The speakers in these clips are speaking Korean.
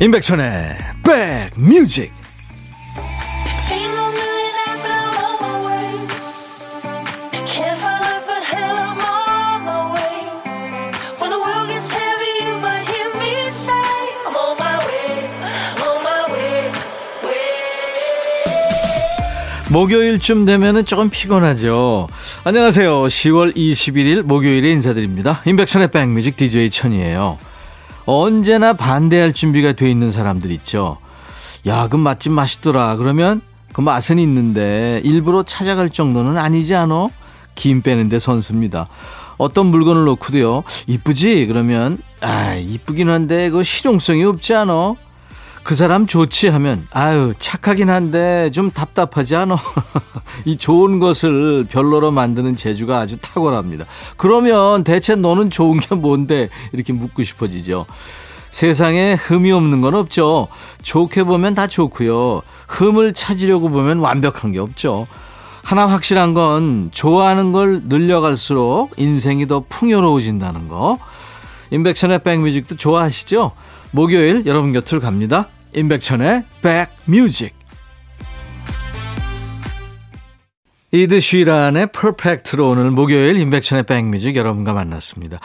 임백천의 백뮤직 목요일쯤 되면은 조금 피곤하죠. 안녕하세요. 10월 21일 목요일에 인사드립니다. 임백천의 백뮤직 DJ 천이에요. 언제나 반대할 준비가 돼 있는 사람들 있죠. 야, 그 맛집 맛있더라. 그러면 그 맛은 있는데 일부러 찾아갈 정도는 아니지 않어? 김 빼는데 선수입니다. 어떤 물건을 놓고도요. 이쁘지? 그러면 아, 이쁘긴 한데 그 실용성이 없지 않어? 그 사람 좋지 하면 아유 착하긴 한데 좀 답답하지 않아? 이 좋은 것을 별로로 만드는 재주가 아주 탁월합니다. 그러면 대체 너는 좋은 게 뭔데 이렇게 묻고 싶어지죠. 세상에 흠이 없는 건 없죠. 좋게 보면 다 좋고요. 흠을 찾으려고 보면 완벽한 게 없죠. 하나 확실한 건 좋아하는 걸 늘려갈수록 인생이 더 풍요로워진다는 거. 인백션의 백뮤직도 좋아하시죠? 목요일 여러분 곁으로 갑니다. 임백천의 백뮤직 이드 쉬란의 퍼펙트로 오늘 목요일 임백천의 백뮤직 여러분과 만났습니다.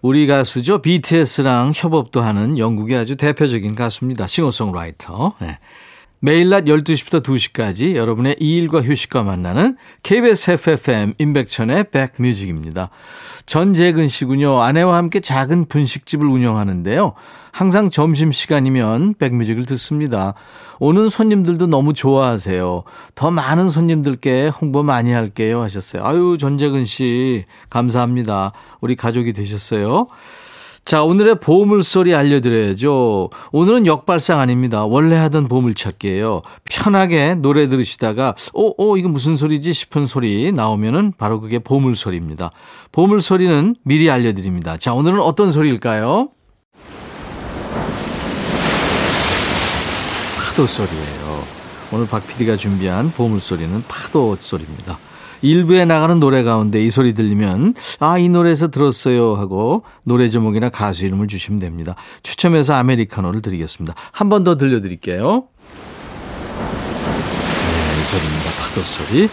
우리 가수죠. BTS랑 협업도 하는 영국의 아주 대표적인 가수입니다. 싱어송라이터. 네. 매일 낮 12시부터 2시까지 여러분의 이일과 휴식과 만나는 KBS FFM 임백천의 백뮤직입니다. 전재근 씨군요. 아내와 함께 작은 분식집을 운영하는데요. 항상 점심시간이면 백뮤직을 듣습니다. 오는 손님들도 너무 좋아하세요. 더 많은 손님들께 홍보 많이 할게요 하셨어요. 아유, 전재근 씨, 감사합니다. 우리 가족이 되셨어요. 자, 오늘의 보물소리 알려드려야죠. 오늘은 역발상 아닙니다. 원래 하던 보물찾기예요. 편하게 노래 들으시다가, 어, 어, 이거 무슨 소리지 싶은 소리 나오면은 바로 그게 보물소리입니다. 보물소리는 미리 알려드립니다. 자, 오늘은 어떤 소리일까요? 파도 소리예요. 오늘 박 PD가 준비한 보물소리는 파도 소리입니다. 일부에 나가는 노래 가운데 이 소리 들리면 아, 이 노래에서 들었어요 하고 노래 제목이나 가수 이름을 주시면 됩니다. 추첨해서 아메리카노를 드리겠습니다. 한 번 더 들려드릴게요. 네, 이 소리입니다. 파도 소리.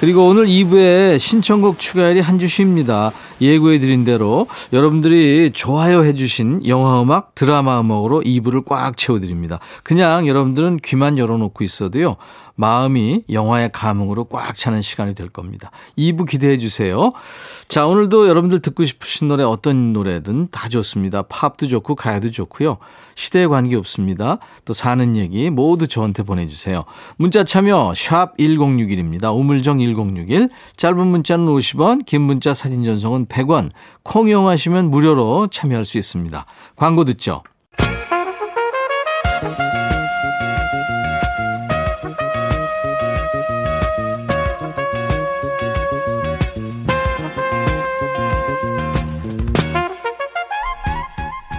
그리고 오늘 2부에 신청곡 추가열이 한 주십니다. 예고해드린 대로 여러분들이 좋아요 해주신 영화음악, 드라마 음악으로 2부를 꽉 채워드립니다. 그냥 여러분들은 귀만 열어놓고 있어도요. 마음이 영화의 감흥으로 꽉 차는 시간이 될 겁니다. 2부 기대해 주세요. 자, 오늘도 여러분들 듣고 싶으신 노래 어떤 노래든 다 좋습니다. 팝도 좋고 가야도 좋고요. 시대에 관계없습니다. 또 사는 얘기 모두 저한테 보내주세요. 문자 참여 샵 1061입니다. 우물정 1061 짧은 문자는 50원 긴 문자 사진 전송은 100원 콩 이용하시면 무료로 참여할 수 있습니다. 광고 듣죠.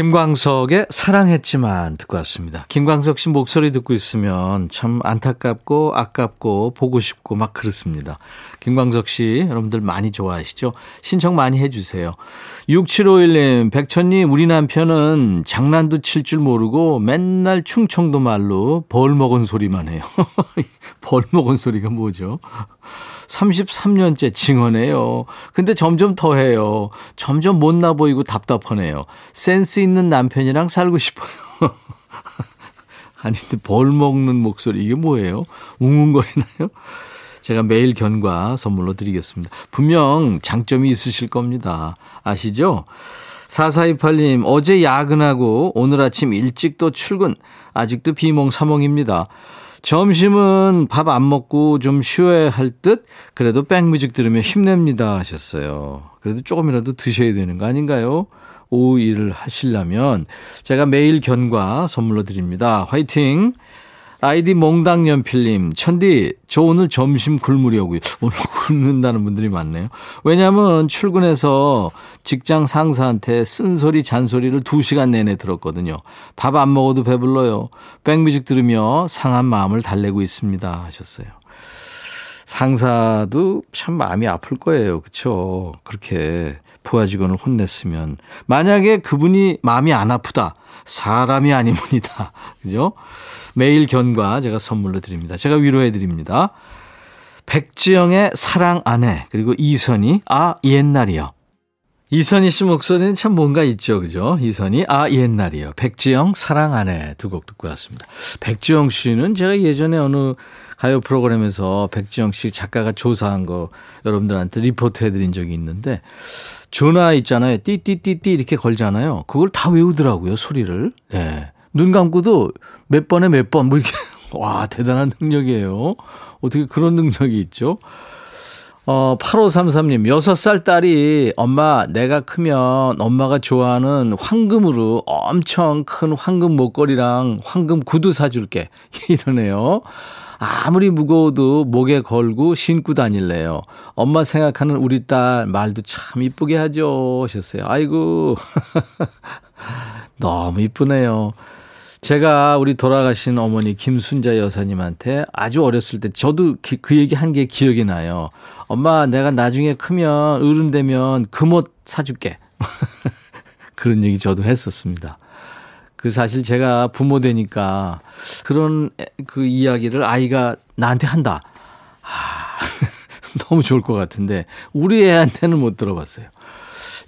김광석의 사랑했지만 듣고 왔습니다. 김광석 씨 목소리 듣고 있으면 참 안타깝고 아깝고 보고 싶고 막 그렇습니다. 김광석 씨 여러분들 많이 좋아하시죠? 신청 많이 해주세요. 6751님 백천님 우리 남편은 장난도 칠 줄 모르고 맨날 충청도 말로 벌 먹은 소리만 해요. 벌 먹은 소리가 뭐죠? 33년째 징어네요. 근데 점점 더 해요. 점점 못나 보이고 답답하네요. 센스 있는 남편이랑 살고 싶어요. 아니, 근데 벌 먹는 목소리, 이게 뭐예요? 웅웅거리나요? 제가 매일 견과 선물로 드리겠습니다. 분명 장점이 있으실 겁니다. 아시죠? 4428님, 어제 야근하고 오늘 아침 일찍 또 출근. 아직도 비몽사몽입니다. 점심은 밥 안 먹고 좀 쉬어야 할 듯? 그래도 백뮤직 들으면 힘냅니다 하셨어요. 그래도 조금이라도 드셔야 되는 거 아닌가요? 오후 일을 하시려면 제가 매일 견과 선물로 드립니다. 화이팅! 아이디 몽당연필님, 천디, 저 오늘 점심 굶으려고요. 오늘 굶는다는 분들이 많네요. 왜냐면 출근해서 직장 상사한테 쓴소리, 잔소리를 2시간 내내 들었거든요. 밥 안 먹어도 배불러요. 백뮤직 들으며 상한 마음을 달래고 있습니다. 하셨어요. 상사도 참 마음이 아플 거예요. 그쵸? 그렇게 부하 직원을 혼냈으면. 만약에 그분이 마음이 안 아프다. 사람이 아니문이다. 그죠? 매일 견과 제가 선물로 드립니다. 제가 위로해 드립니다. 백지영의 사랑 아내 그리고 이선희 아 옛날이요. 이선희 씨 목소리는 참 뭔가 있죠. 그죠? 이선희 아 옛날이요. 백지영 사랑 아내 두 곡 듣고 왔습니다. 백지영 씨는 제가 예전에 어느 가요 프로그램에서 백지영 씨 작가가 조사한 거 여러분들한테 리포트 해드린 적이 있는데 전화 있잖아요. 띠띠띠띠 이렇게 걸잖아요. 그걸 다 외우더라고요. 소리를. 예. 네. 눈 감고도 몇 번에 몇 번, 뭐 이렇게. 와, 대단한 능력이에요. 어떻게 그런 능력이 있죠? 어, 8533님, 6살 딸이 엄마, 내가 크면 엄마가 좋아하는 황금으로 엄청 큰 황금 목걸이랑 황금 구두 사줄게. 이러네요. 아무리 무거워도 목에 걸고 신고 다닐래요. 엄마 생각하는 우리 딸 말도 참 이쁘게 하죠. 하셨어요. 아이고. 너무 이쁘네요. 제가 우리 돌아가신 어머니 김순자 여사님한테 아주 어렸을 때 저도 기, 그 얘기 한 게 기억이 나요. 엄마, 내가 나중에 크면 어른 되면 금옷 사줄게. 그런 얘기 저도 했었습니다. 그 사실 제가 부모 되니까 그런 그 이야기를 아이가 나한테 한다. 아, 너무 좋을 것 같은데 우리 애한테는 못 들어봤어요.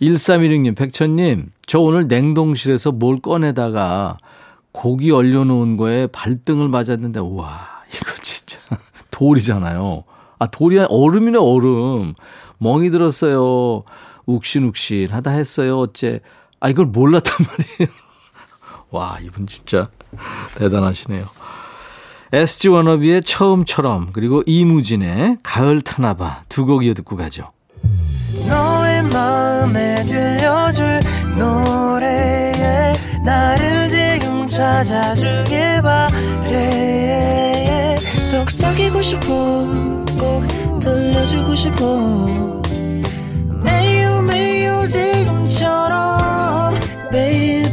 1316님, 백천님, 저 오늘 냉동실에서 뭘 꺼내다가 고기 얼려놓은 거에 발등을 맞았는데, 우와, 이거 진짜 돌이잖아요. 아, 돌이 얼음이네, 얼음. 멍이 들었어요. 욱신욱신 하다 했어요. 어째. 아, 이걸 몰랐단 말이에요. 와, 이분 진짜 대단하시네요. SG 워너비의 처음처럼, 그리고 이무진의 가을 타나봐 두 곡 이어 듣고 가죠. 너의 마음에 들려줄 노래에 나를 지금 찾아주길 바래 속삭이고 싶어 꼭 들려주고 싶어 매우 매우 지금처럼 baby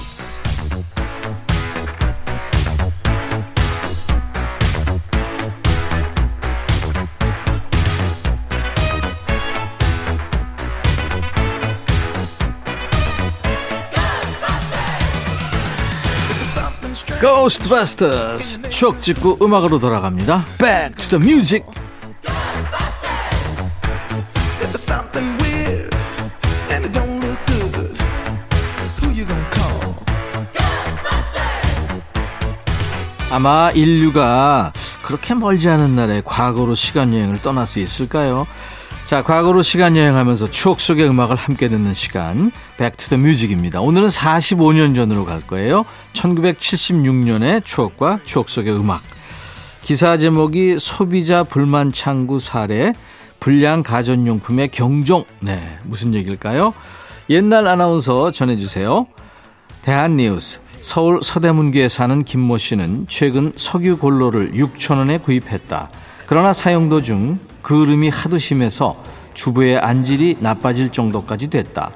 Ghostbusters 추억 찍고 음악으로 돌아갑니다. Back to the music. 아마 인류가 그렇게 멀지 않은 날에 과거로 시간 여행을 떠날 수 있을까요? 자, 과거로 시간 여행하면서 추억 속의 음악을 함께 듣는 시간. Back to the Music입니다. 오늘은 45년 전으로 갈 거예요. 1976년의 추억과 추억 속의 음악. 기사 제목이 소비자 불만 창구 사례, 불량 가전용품의 경종. 네, 무슨 얘기일까요? 옛날 아나운서 전해주세요. 대한뉴스. 서울 서대문구에 사는 김모 씨는 최근 석유 골로를 6천 원에 구입했다. 그러나 사용 도중 그름이 하도 심해서 주부의 안질이 나빠질 정도까지 됐다.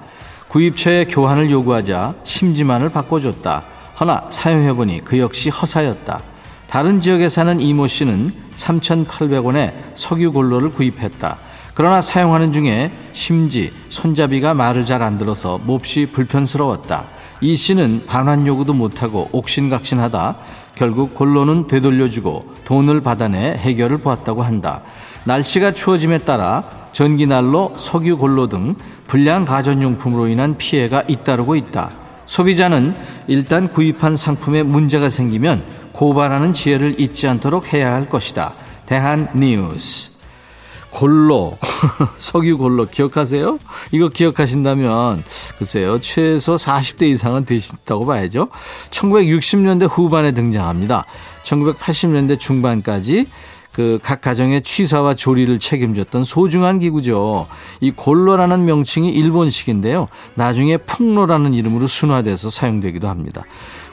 구입처에 교환을 요구하자 심지만을 바꿔줬다. 허나 사용해보니 그 역시 허사였다. 다른 지역에 사는 이모 씨는 3,800원에 석유 골로를 구입했다. 그러나 사용하는 중에 심지, 손잡이가 말을 잘 안 들어서 몹시 불편스러웠다. 이 씨는 반환 요구도 못하고 옥신각신하다 결국 골로는 되돌려주고 돈을 받아내 해결을 보았다고 한다. 날씨가 추워짐에 따라 전기난로, 석유 골로 등 불량 가전용품으로 인한 피해가 잇따르고 있다. 소비자는 일단 구입한 상품에 문제가 생기면 고발하는 지혜를 잊지 않도록 해야 할 것이다. 대한 뉴스. 골로, 석유 골로 기억하세요? 이거 기억하신다면, 글쎄요, 최소 40대 이상은 되신다고 봐야죠. 1960년대 후반에 등장합니다. 1980년대 중반까지 그 각 가정의 취사와 조리를 책임졌던 소중한 기구죠. 이 골로라는 명칭이 일본식인데요. 나중에 풍로라는 이름으로 순화돼서 사용되기도 합니다.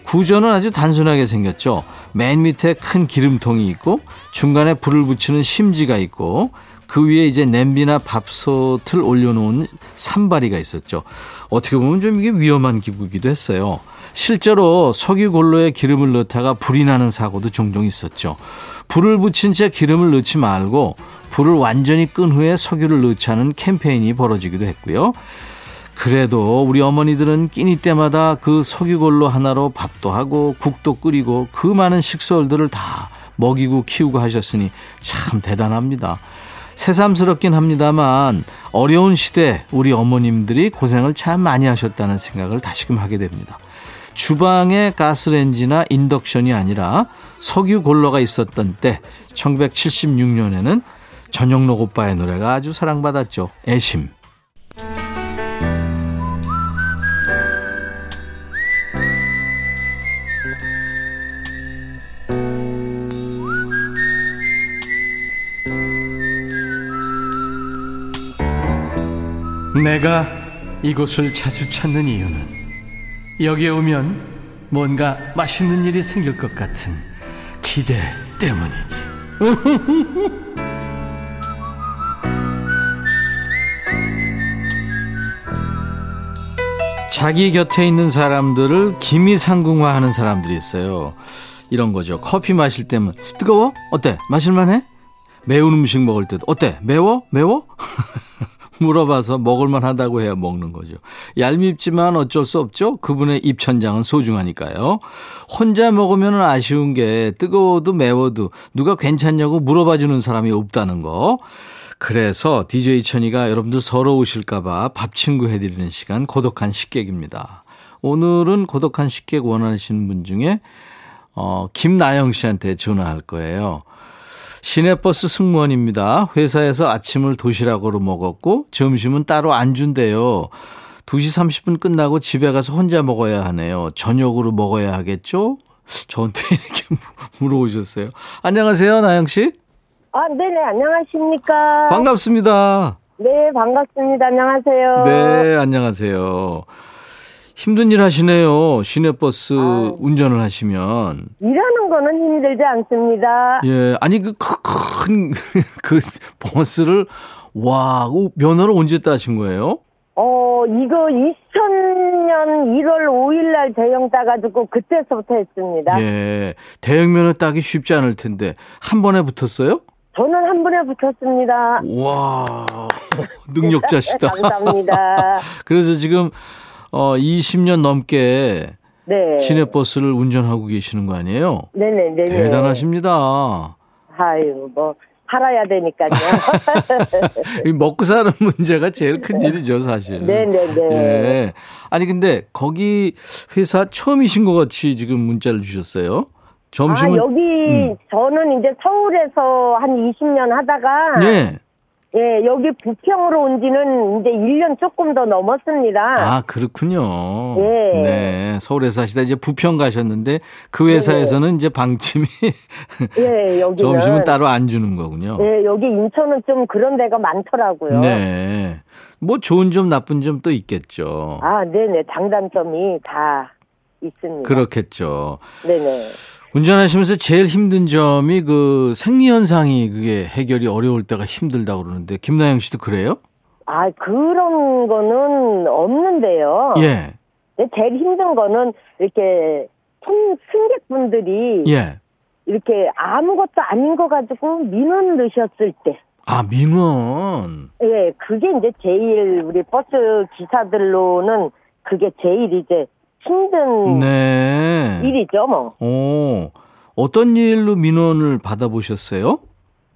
구조는 아주 단순하게 생겼죠. 맨 밑에 큰 기름통이 있고 중간에 불을 붙이는 심지가 있고 그 위에 이제 냄비나 밥솥을 올려놓은 산바리가 있었죠. 어떻게 보면 좀 이게 위험한 기구기도 했어요. 실제로 석유골로에 기름을 넣다가 불이 나는 사고도 종종 있었죠. 불을 붙인 채 기름을 넣지 말고 불을 완전히 끈 후에 석유를 넣자는 캠페인이 벌어지기도 했고요. 그래도 우리 어머니들은 끼니 때마다 그 석유골로 하나로 밥도 하고 국도 끓이고 그 많은 식솔들을 다 먹이고 키우고 하셨으니 참 대단합니다. 새삼스럽긴 합니다만 어려운 시대 우리 어머님들이 고생을 참 많이 하셨다는 생각을 다시금 하게 됩니다. 주방에 가스렌지나 인덕션이 아니라 석유 골로가 있었던 때 1976년에는 전영록 오빠의 노래가 아주 사랑받았죠. 애심. 내가 이곳을 자주 찾는 이유는 여기에 오면 뭔가 맛있는 일이 생길 것 같은 기대 때문이지. 자기 곁에 있는 사람들을 기미상궁화하는 사람들이 있어요. 이런 거죠. 커피 마실 때면 뜨거워? 어때? 마실만해? 매운 음식 먹을 때도 어때? 매워? 매워? 물어봐서 먹을만 하다고 해야 먹는 거죠. 얄밉지만 어쩔 수 없죠. 그분의 입천장은 소중하니까요. 혼자 먹으면 아쉬운 게 뜨거워도 매워도 누가 괜찮냐고 물어봐 주는 사람이 없다는 거. 그래서 DJ 천이가 여러분들 서러우실까봐 밥 친구 해드리는 시간 고독한 식객입니다. 오늘은 고독한 식객 원하시는 분 중에 어, 김나영 씨한테 전화할 거예요. 시내버스 승무원입니다. 회사에서 아침을 도시락으로 먹었고 점심은 따로 안 준대요. 2시 30분 끝나고 집에 가서 혼자 먹어야 하네요. 저녁으로 먹어야 하겠죠? 저한테 이렇게 물어보셨어요. 안녕하세요, 나영 씨. 아, 네네, 안녕하십니까. 반갑습니다. 네, 반갑습니다. 안녕하세요. 네, 안녕하세요. 힘든 일 하시네요. 시내버스 아, 운전을 하시면. 일하는 거는 힘들지 않습니다. 예, 아니 그 큰 그 버스를 와, 그 면허를 언제 따신 거예요? 어, 이거 2000년 1월 5일 날 대형 따가지고 그때서부터 했습니다. 예, 대형 면허 따기 쉽지 않을 텐데 한 번에 붙었어요? 저는 한 번에 붙었습니다. 와, 능력자시다. 감사합니다. 그래서 지금 어 20년 넘게 네. 시내버스를 운전하고 계시는 거 아니에요? 네네네. 대단하십니다. 아유, 뭐, 살아야 되니까요. 먹고 사는 문제가 제일 큰 일이죠, 사실. 네네네. 예. 아니, 근데 거기 회사 처음이신 것 같이 지금 문자를 주셨어요. 점심은. 아, 여기, 음. 저는 이제 서울에서 한 20년 하다가. 네. 예, 여기 부평으로 온 지는 이제 1년 조금 더 넘었습니다. 아, 그렇군요. 예. 네. 서울에 사시다 이제 부평 가셨는데 그 회사에서는 네. 이제 방침이 예, 여기 점심은 따로 안 주는 거군요. 예, 여기 인천은 좀 그런 데가 많더라고요. 네. 뭐 좋은 점 나쁜 점 또 있겠죠. 아, 네 네. 장단점이 다 있습니다. 그렇겠죠. 네 네. 운전하시면서 제일 힘든 점이 그 생리현상이 그게 해결이 어려울 때가 힘들다고 그러는데 김나영 씨도 그래요? 아 그런 거는 없는데요. 예. 제일 힘든 거는 이렇게 승객분들이 예. 이렇게 아무것도 아닌 거 가지고 민원 넣으셨을 때. 아 민원. 예, 그게 이제 제일 우리 버스 기사들로는 그게 제일 이제 힘든 네. 일이죠, 뭐. 오, 어떤 일로 민원을 받아보셨어요?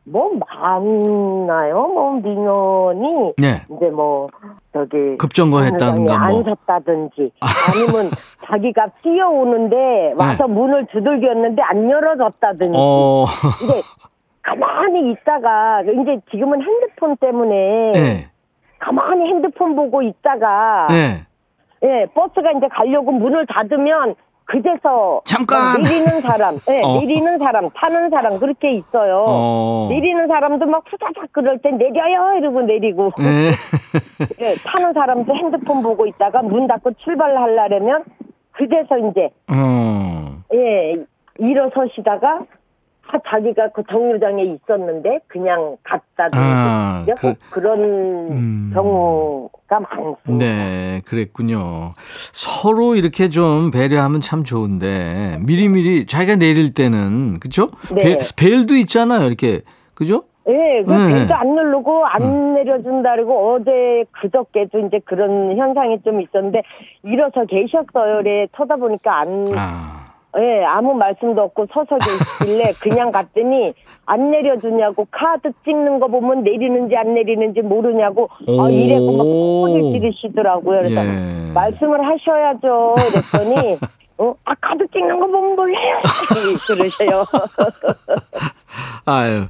뭐 많나요? 뭐 민원이 네. 이제 뭐 저기 급정거했다든가 뭐. 안 섰다든지 아니면 자기가 뛰어오는데 와서 네. 문을 두들겼는데 안 열어줬다든지 어. 이제 가만히 있다가 이제 지금은 핸드폰 때문에 네. 가만히 핸드폰 보고 있다가 네. 예, 버스가 이제 가려고 문을 닫으면 그제서 잠깐 내리는 사람, 네, 어. 내리는 사람, 타는 사람 그렇게 있어요. 어. 내리는 사람도 막 후다닥 그럴 때 내려요 이러고 내리고, 네. 네, 타는 사람도 핸드폰 보고 있다가 문 닫고 출발하려면 그제서 이제 어. 예 일어서시다가 아, 자기가 그 정류장에 있었는데 그냥 갔다 아, 그, 그런 음. 경우가 많습니다. 네, 그랬군요. 서로 이렇게 좀 배려하면 참 좋은데 미리미리 자기가 내릴 때는 그죠? 네. 벨, 도 있잖아요, 이렇게 그죠? 네, 그 네. 벨도 안 누르고 안 음. 내려준다 그러고 어제 그저께도 이제 그런 현상이 좀 있었는데 일어서 계셨어요. 래 쳐다보니까 안 아. 예, 아무 말씀도 없고 서서 계시길래 그냥 갔더니 안 내려주냐고 카드 찍는 거 보면 내리는지 안 내리는지 모르냐고 아, 이래고 막 소리 지르시더라고요. 그래서 예. 말씀을 하셔야죠. 그랬더니 어, 아 카드 찍는 거 보면 몰라요. 그러세요. 아유,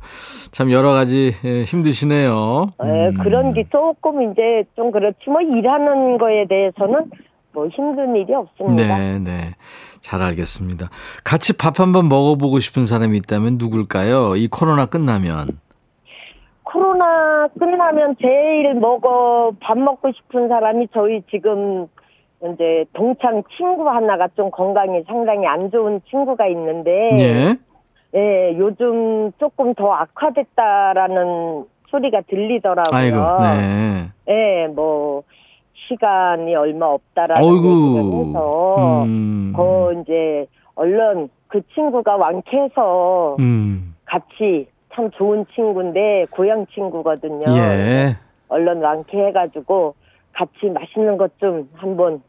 참 여러 가지 예, 힘드시네요. 예, 그런 게 조금 이제 좀 그렇지 뭐 일하는 거에 대해서는 뭐 힘든 일이 없습니다. 네, 네. 잘 알겠습니다. 같이 밥 한번 먹어보고 싶은 사람이 있다면 누굴까요? 이 코로나 끝나면. 코로나 끝나면 제일 먹어 밥 먹고 싶은 사람이 저희 지금 이제 동창 친구 하나가 좀 건강이 상당히 안 좋은 친구가 있는데 예. 예, 요즘 조금 더 악화됐다라는 소리가 들리더라고요. 아이고, 네. 예, 뭐 시간이 얼마 없다라는 얘기를 해서 음. 더 이제 얼른 그 친구가 완쾌해서 음. 같이 참 좋은 친구인데 고향 친구거든요. 예. 얼른 완쾌해가지고 같이 맛있는 것 좀 한번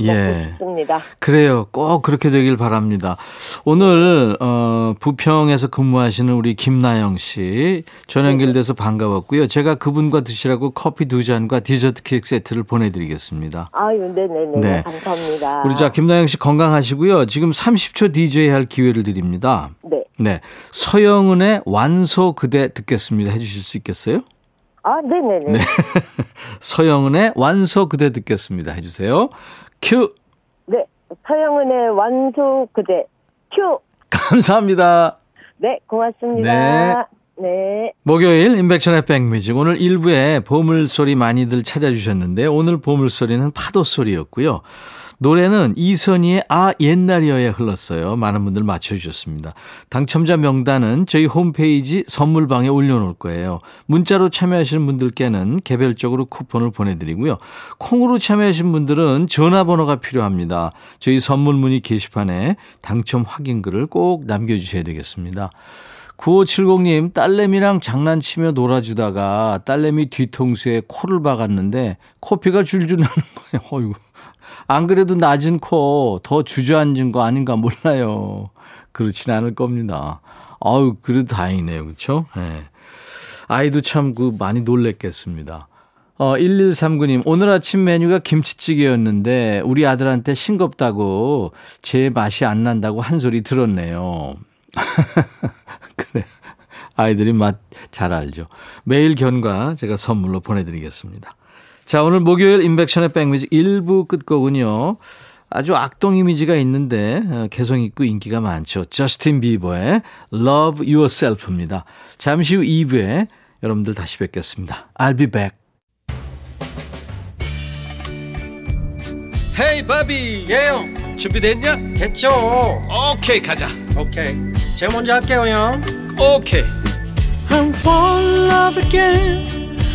예. 싶습니다. 그래요. 꼭 그렇게 되길 바랍니다. 오늘 어 부평에서 근무하시는 우리 김나영 씨 전화 연결돼서 반가웠고요. 제가 그분과 드시라고 커피 두 잔과 디저트 케이크 세트를 보내드리겠습니다. 아유, 네네네. 네. 감사합니다. 우리 자 김나영 씨 건강하시고요. 지금 30초 DJ 할 기회를 드립니다. 네. 네. 서영은의 완소 그대 듣겠습니다. 해주실 수 있겠어요? 아, 네네네. 네. 서영은의 완소 그대 듣겠습니다. 해주세요. 큐. 네, 서영은의 완소 그대 큐. 감사합니다. 네, 고맙습니다. 네. 네. 목요일 인백션의 백뮤직 오늘 일부에 보물소리 많이들 찾아주셨는데 오늘 보물소리는 파도소리였고요. 노래는 이선희의 아 옛날이여가 흘렀어요. 많은 분들 맞춰주셨습니다. 당첨자 명단은 저희 홈페이지 선물방에 올려놓을 거예요. 문자로 참여하시는 분들께는 개별적으로 쿠폰을 보내드리고요. 콩으로 참여하신 분들은 전화번호가 필요합니다. 저희 선물 문의 게시판에 당첨 확인글을 꼭 남겨주셔야 되겠습니다. 9570님, 딸내미랑 장난치며 놀아주다가 딸내미 뒤통수에 코를 박았는데 코피가 줄줄 나는 거예요. 어이구. 안 그래도 낮은 코 더 주저앉은 거 아닌가 몰라요. 그렇진 않을 겁니다. 아유, 그래도 다행이네요. 그렇죠? 네. 아이도 참 그 많이 놀랬겠습니다. 어, 1139님, 오늘 아침 메뉴가 김치찌개였는데, 우리 아들한테 싱겁다고, 제 맛이 안 난다고 한 소리 들었네요. 그래. 아이들이 맛 잘 알죠. 매일 견과 제가 선물로 보내드리겠습니다. 자, 오늘 목요일 인백션의 백뮤직 1부 끝곡은요. 아주 악동 이미지가 있는데 어, 개성 있고 인기가 많죠. 저스틴 비버의 Love Yourself입니다. 잠시 후 2부에 여러분들 다시 뵙겠습니다. I'll be back. 헤이 바비 예영 준비됐냐? 됐죠 오케이 가자 오케이 제가 먼저 할게요 형 오케이 I'm fall in love again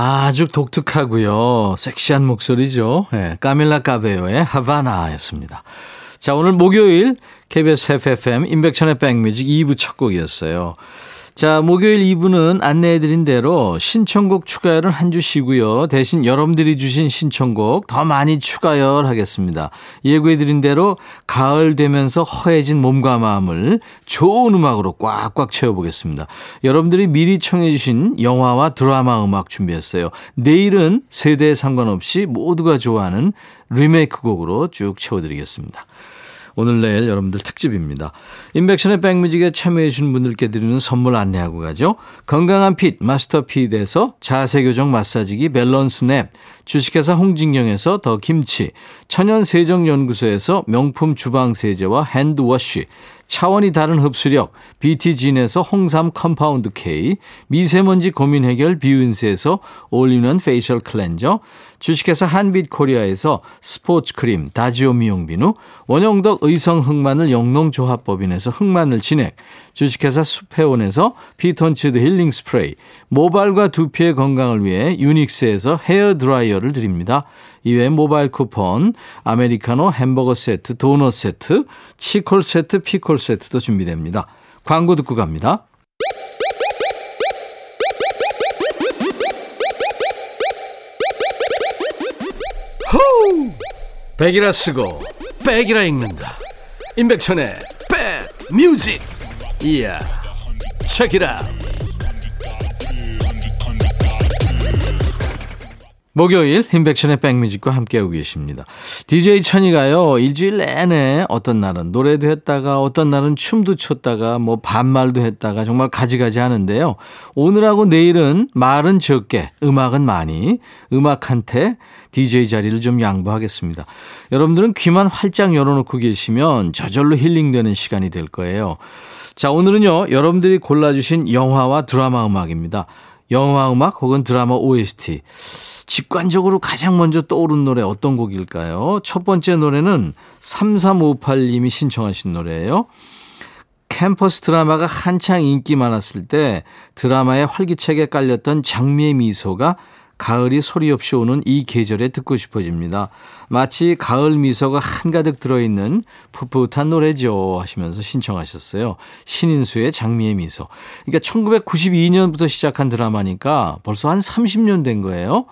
아주 독특하고요. 섹시한 목소리죠. 네, 까밀라 까베요의 하바나였습니다. 자, 오늘 목요일 KBS FFM 인백천의 백뮤직 2부 첫 곡이었어요. 자, 목요일 2부는 안내해드린 대로 신청곡 추가열은 한 주 쉬고요. 대신 여러분들이 주신 신청곡 더 많이 추가열 하겠습니다. 예고해드린 대로 가을 되면서 허해진 몸과 마음을 좋은 음악으로 꽉꽉 채워보겠습니다. 여러분들이 미리 청해주신 영화와 드라마 음악 준비했어요. 내일은 세대에 상관없이 모두가 좋아하는 리메이크 곡으로 쭉 채워드리겠습니다. 오늘 내일 여러분들 특집입니다. 인백션의 백뮤직에 참여해 주신 분들께 드리는 선물 안내하고 가죠. 건강한 핏 마스터 핏에서 자세교정 마사지기 밸런스 냅 주식회사 홍진경에서 더 김치 천연세정연구소에서 명품 주방세제와 핸드워시 차원이 다른 흡수력 BT진에서 홍삼 compound K 미세먼지 고민 해결 비윤세에서 올리는 facial cleanser 주식회사 한빛코리아에서 스포츠 크림 다지오 미용비누 원형덕 의성 흑마늘 영농조합법인에서 흑마늘 진액 주식회사 수페온에서 피톤치드 힐링 스프레이 모발과 두피의 건강을 위해 유닉스에서 헤어 드라이어를 드립니다. 이외에 모바일 쿠폰, 아메리카노 햄버거 세트, 도넛 세트, 치콜 세트, 피콜 세트도 준비됩니다. 광고 듣고 갑니다. 백이라 쓰고 백이라 읽는다. 임백천의 백 뮤직. 이야. 체키라. 목요일 인백션의 백뮤직과 함께하고 계십니다. DJ 천이가요, 일주일 내내 어떤 날은 노래도 했다가 어떤 날은 춤도 췄다가 뭐 반말도 했다가 정말 가지가지 하는데요. 오늘하고 내일은 말은 적게, 음악은 많이, 음악한테 DJ 자리를 좀 양보하겠습니다. 여러분들은 귀만 활짝 열어놓고 계시면 저절로 힐링되는 시간이 될 거예요. 자, 오늘은요, 여러분들이 골라주신 영화와 드라마 음악입니다. 영화 음악 혹은 드라마 OST. 직관적으로 가장 먼저 떠오른 노래 어떤 곡일까요? 첫 번째 노래는 3358님이 신청하신 노래예요. 캠퍼스 드라마가 한창 인기 많았을 때 드라마에 활기차게 깔렸던 장미의 미소가 가을이 소리 없이 오는 이 계절에 듣고 싶어집니다. 마치 가을 미소가 한가득 들어있는 풋풋한 노래죠 하시면서 신청하셨어요. 신인수의 장미의 미소. 그러니까 1992년부터 시작한 드라마니까 벌써 한 30년 된 거예요.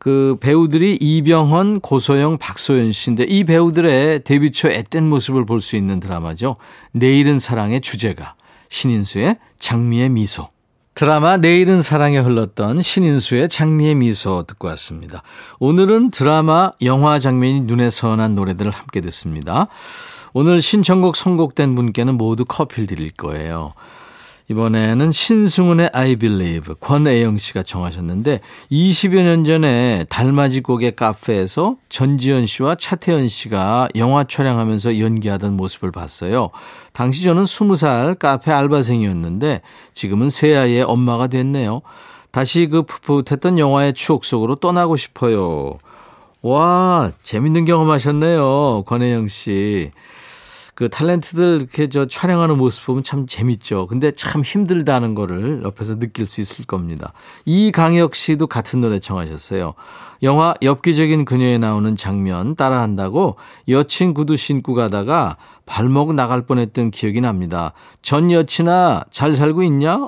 그 배우들이 이병헌, 고소영, 박소연 씨인데 이 배우들의 데뷔 초 앳된 모습을 볼 수 있는 드라마죠. 내일은 사랑의 주제가 신인수의 장미의 미소. 드라마 내일은 사랑에 흘렀던 신인수의 장미의 미소 듣고 왔습니다. 오늘은 드라마, 영화 장면이 눈에 선한 노래들을 함께 듣습니다. 오늘 신청곡 선곡된 분께는 모두 커피를 드릴 거예요. 이번에는 신승훈의 I Believe 권애영 씨가 정하셨는데 20여 년 전에 달맞이 곡의 카페에서 전지현 씨와 차태현 씨가 영화 촬영하면서 연기하던 모습을 봤어요. 당시 저는 20살 카페 알바생이었는데 지금은 새 아이의 엄마가 됐네요. 다시 그 풋풋했던 영화의 추억 속으로 떠나고 싶어요. 와, 재밌는 경험하셨네요. 권혜영 씨. 그 탤런트들 이렇게 저 촬영하는 모습 보면 참 재밌죠. 근데 참 힘들다는 거를 옆에서 느낄 수 있을 겁니다. 이강혁 씨도 같은 노래 청하셨어요. 영화 엽기적인 그녀에 나오는 장면 따라한다고 여친 구두 신고 가다가 발목 나갈 뻔했던 기억이 납니다. 전 여친아 잘 살고 있냐?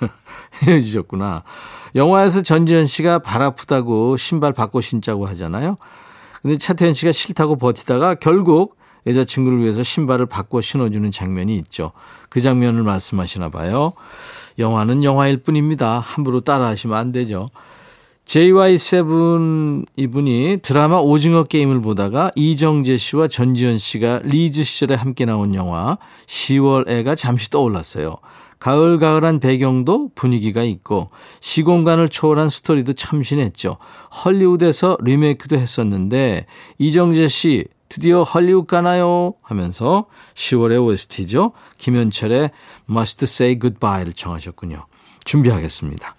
헤어지셨구나. 영화에서 전지현 씨가 발 아프다고 신발 바꿔 신자고 하잖아요. 근데 차태현 씨가 싫다고 버티다가 결국 여자친구를 위해서 신발을 바꿔 신어주는 장면이 있죠. 그 장면을 말씀하시나 봐요. 영화는 영화일 뿐입니다. 함부로 따라하시면 안 되죠. JY7 이분이 드라마 오징어 게임을 보다가 이정재 씨와 전지현 씨가 리즈 시절에 함께 나온 영화 10월 애가 잠시 떠올랐어요. 가을가을한 배경도 분위기가 있고 시공간을 초월한 스토리도 참신했죠. 헐리우드에서 리메이크도 했었는데 이정재 씨 드디어 헐리우드 가나요? 하면서 10월의 OST죠. 김현철의 Must Say Goodbye를 청하셨군요. 준비하겠습니다.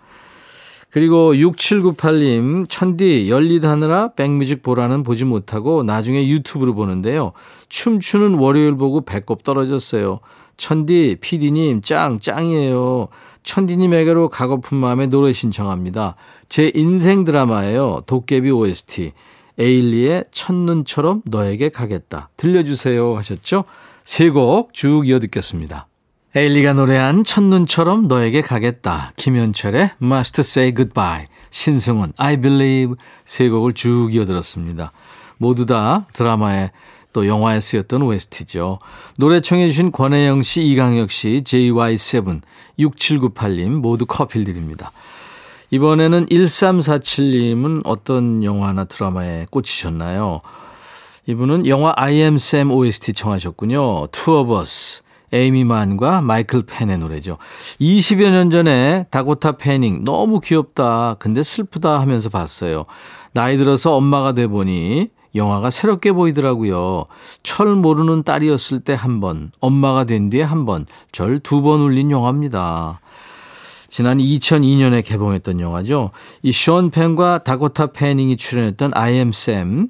그리고 6798님, 천디 열리하느라 백뮤직 보라는 보지 못하고 나중에 유튜브로 보는데요. 춤추는 월요일 보고 배꼽 떨어졌어요. 천디, 피디님, 짱, 짱이에요. 천디님에게로 가고픈 마음에 노래 신청합니다. 제 인생 드라마예요. 도깨비 OST. 에일리의 첫눈처럼 너에게 가겠다. 들려주세요 하셨죠? 세 곡 쭉 이어 듣겠습니다. 에일리가 노래한 첫눈처럼 너에게 가겠다. 김현철의 Must Say Goodbye. 신승훈 I Believe 세 곡을 쭉 이어 들었습니다. 모두 다 드라마에 또 영화에 쓰였던 OST죠. 노래 청해 주신 권혜영 씨, 이강혁 씨, JY7, 6798님 모두 커피를 드립니다. 이번에는 1347님은 어떤 영화나 드라마에 꽂히셨나요? 이분은 영화 I am Sam OST 청하셨군요. Two of Us. 에이미 만과 마이클 펜의 노래죠. 20여 년 전에 다고타 패닝 너무 귀엽다. 근데 슬프다 하면서 봤어요. 나이 들어서 엄마가 돼 보니 영화가 새롭게 보이더라고요. 철 모르는 딸이었을 때 한 번, 엄마가 된 뒤에 한 번, 절 두 번 울린 영화입니다. 지난 2002년에 개봉했던 영화죠. 이쇼 펜과 다고타 패닝이 출연했던 I am Sam.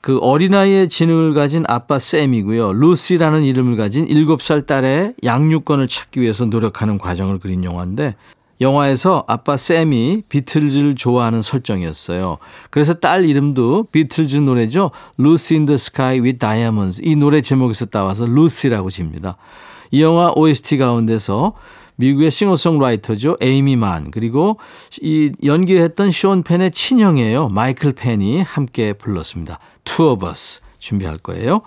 그 어린아이의 지능을 가진 아빠 쌤이고요. 루시라는 이름을 가진 7살 딸의 양육권을 찾기 위해서 노력하는 과정을 그린 영화인데 영화에서 아빠 쌤이 비틀즈를 좋아하는 설정이었어요. 그래서 딸 이름도 비틀즈 노래죠. Lucy in the Sky with Diamonds. 이 노래 제목에서 따와서 루시라고 집니다. 이 영화 OST 가운데서 미국의 싱어송라이터죠. 에이미 만 그리고 이 연기했던 쇼온 펜의 친형이에요. 마이클 펜이 함께 불렀습니다. Of Us 준비할 거예요.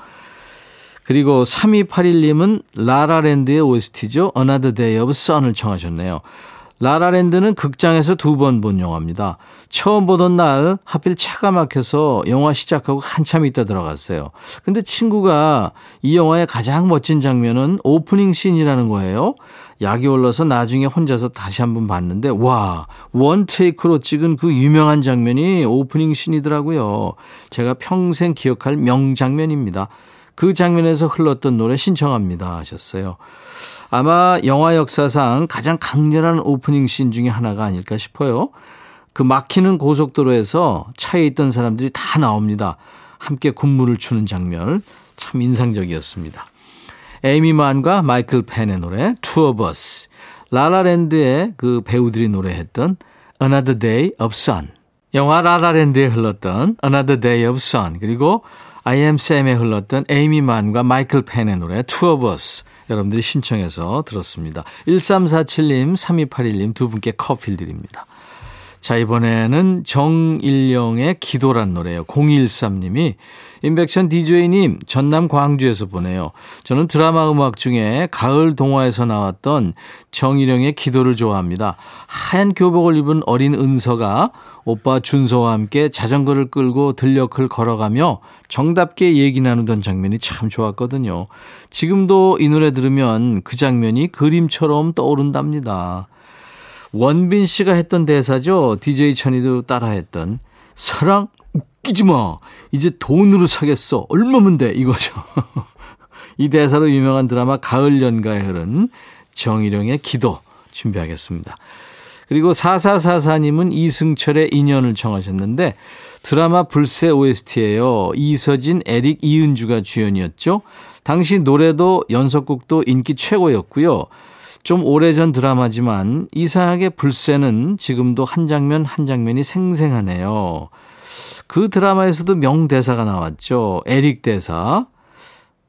그리고 3281님은 라라랜드의 OST죠. Another Day of Sun을 청하셨네요. 라라랜드는 극장에서 두 번 본 영화입니다. 처음 보던 날 하필 차가 막혀서 영화 시작하고 한참 있다 들어갔어요. 근데 친구가 이 영화의 가장 멋진 장면은 오프닝 씬이라는 거예요. 약이 올라서 나중에 혼자서 다시 한번 봤는데 와, 원 테이크로 찍은 그 유명한 장면이 오프닝 씬이더라고요. 제가 평생 기억할 명장면입니다. 그 장면에서 흘렀던 노래 신청합니다 하셨어요. 아마 영화 역사상 가장 강렬한 오프닝 씬 중에 하나가 아닐까 싶어요. 그 막히는 고속도로에서 차에 있던 사람들이 다 나옵니다. 함께 군무를 추는 장면 참 인상적이었습니다. 에이미 만과 마이클 펜의 노래 Two of Us, 라라랜드의 그 배우들이 노래했던 Another Day of Sun, 영화 라라랜드에 흘렀던 Another Day of Sun, 그리고 I am Sam에 흘렀던 에이미 만과 마이클 펜의 노래 Two of Us 여러분들이 신청해서 들었습니다. 1347님, 3281님 두 분께 커피를 드립니다. 자, 이번에는 정일영의 기도란 노래예요. 013님이 임백천 DJ님 전남 광주에서 보내요. 저는 드라마 음악 중에 가을 동화에서 나왔던 정일영의 기도를 좋아합니다. 하얀 교복을 입은 어린 은서가 오빠 준서와 함께 자전거를 끌고 들녘을 걸어가며 정답게 얘기 나누던 장면이 참 좋았거든요. 지금도 이 노래 들으면 그 장면이 그림처럼 떠오른답니다. 원빈 씨가 했던 대사죠. DJ 천이도 따라했던 사랑 웃기지 마. 이제 돈으로 사겠어. 얼마면 돼? 이거죠. 이 대사로 유명한 드라마 가을 연가에 흐른 정일영의 기도 준비하겠습니다. 그리고 4444님은 이승철의 인연을 청하셨는데 드라마 불새 OST예요. 이서진, 에릭, 이은주가 주연이었죠. 당시 노래도 연속곡도 인기 최고였고요. 좀 오래전 드라마지만 이상하게 불새는 지금도 한 장면 한 장면이 생생하네요. 그 드라마에서도 명대사가 나왔죠. 에릭 대사.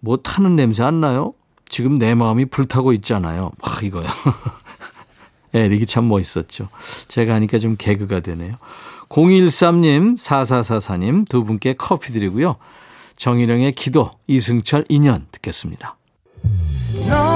뭐 타는 냄새 안 나요? 지금 내 마음이 불타고 있잖아요. 막 이거요. 에릭이 참 멋있었죠. 제가 하니까 좀 개그가 되네요. 013님, 4444님 두 분께 커피 드리고요. 정일영의 기도, 이승철 인연 듣겠습니다. 너의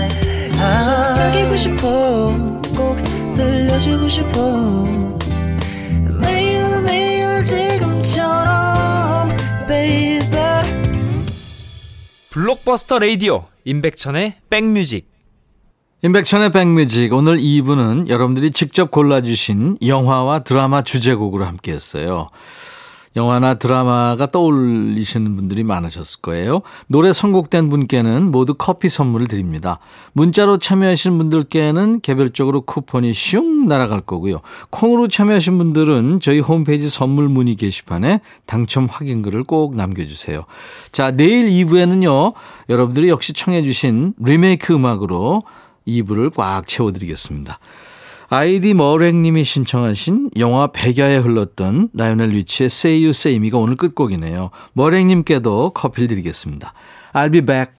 속삭이고 싶어. 꼭 들려주고 싶어. 매일 매일 지금처럼 baby. 블록버스터 레이디오 임백천의 백뮤직. 임백천의 백뮤직. 오늘 2부는 여러분들이 직접 골라주신 영화와 드라마 주제곡으로 함께했어요. 영화나 드라마가 떠올리시는 분들이 많으셨을 거예요. 노래 선곡된 분께는 모두 커피 선물을 드립니다. 문자로 참여하신 분들께는 개별적으로 쿠폰이 슝 날아갈 거고요. 콩으로 참여하신 분들은 저희 홈페이지 선물 문의 게시판에 당첨 확인글을 꼭 남겨주세요. 자, 내일 2부에는요, 여러분들이 역시 청해주신 리메이크 음악으로 2부를 꽉 채워드리겠습니다. 아이디 머랭님이 신청하신 영화 백야에 흘렀던 라이오넬 리치의 Say You Say Me가 오늘 끝곡이네요. 머랭님께도 커피를 드리겠습니다. I'll be back.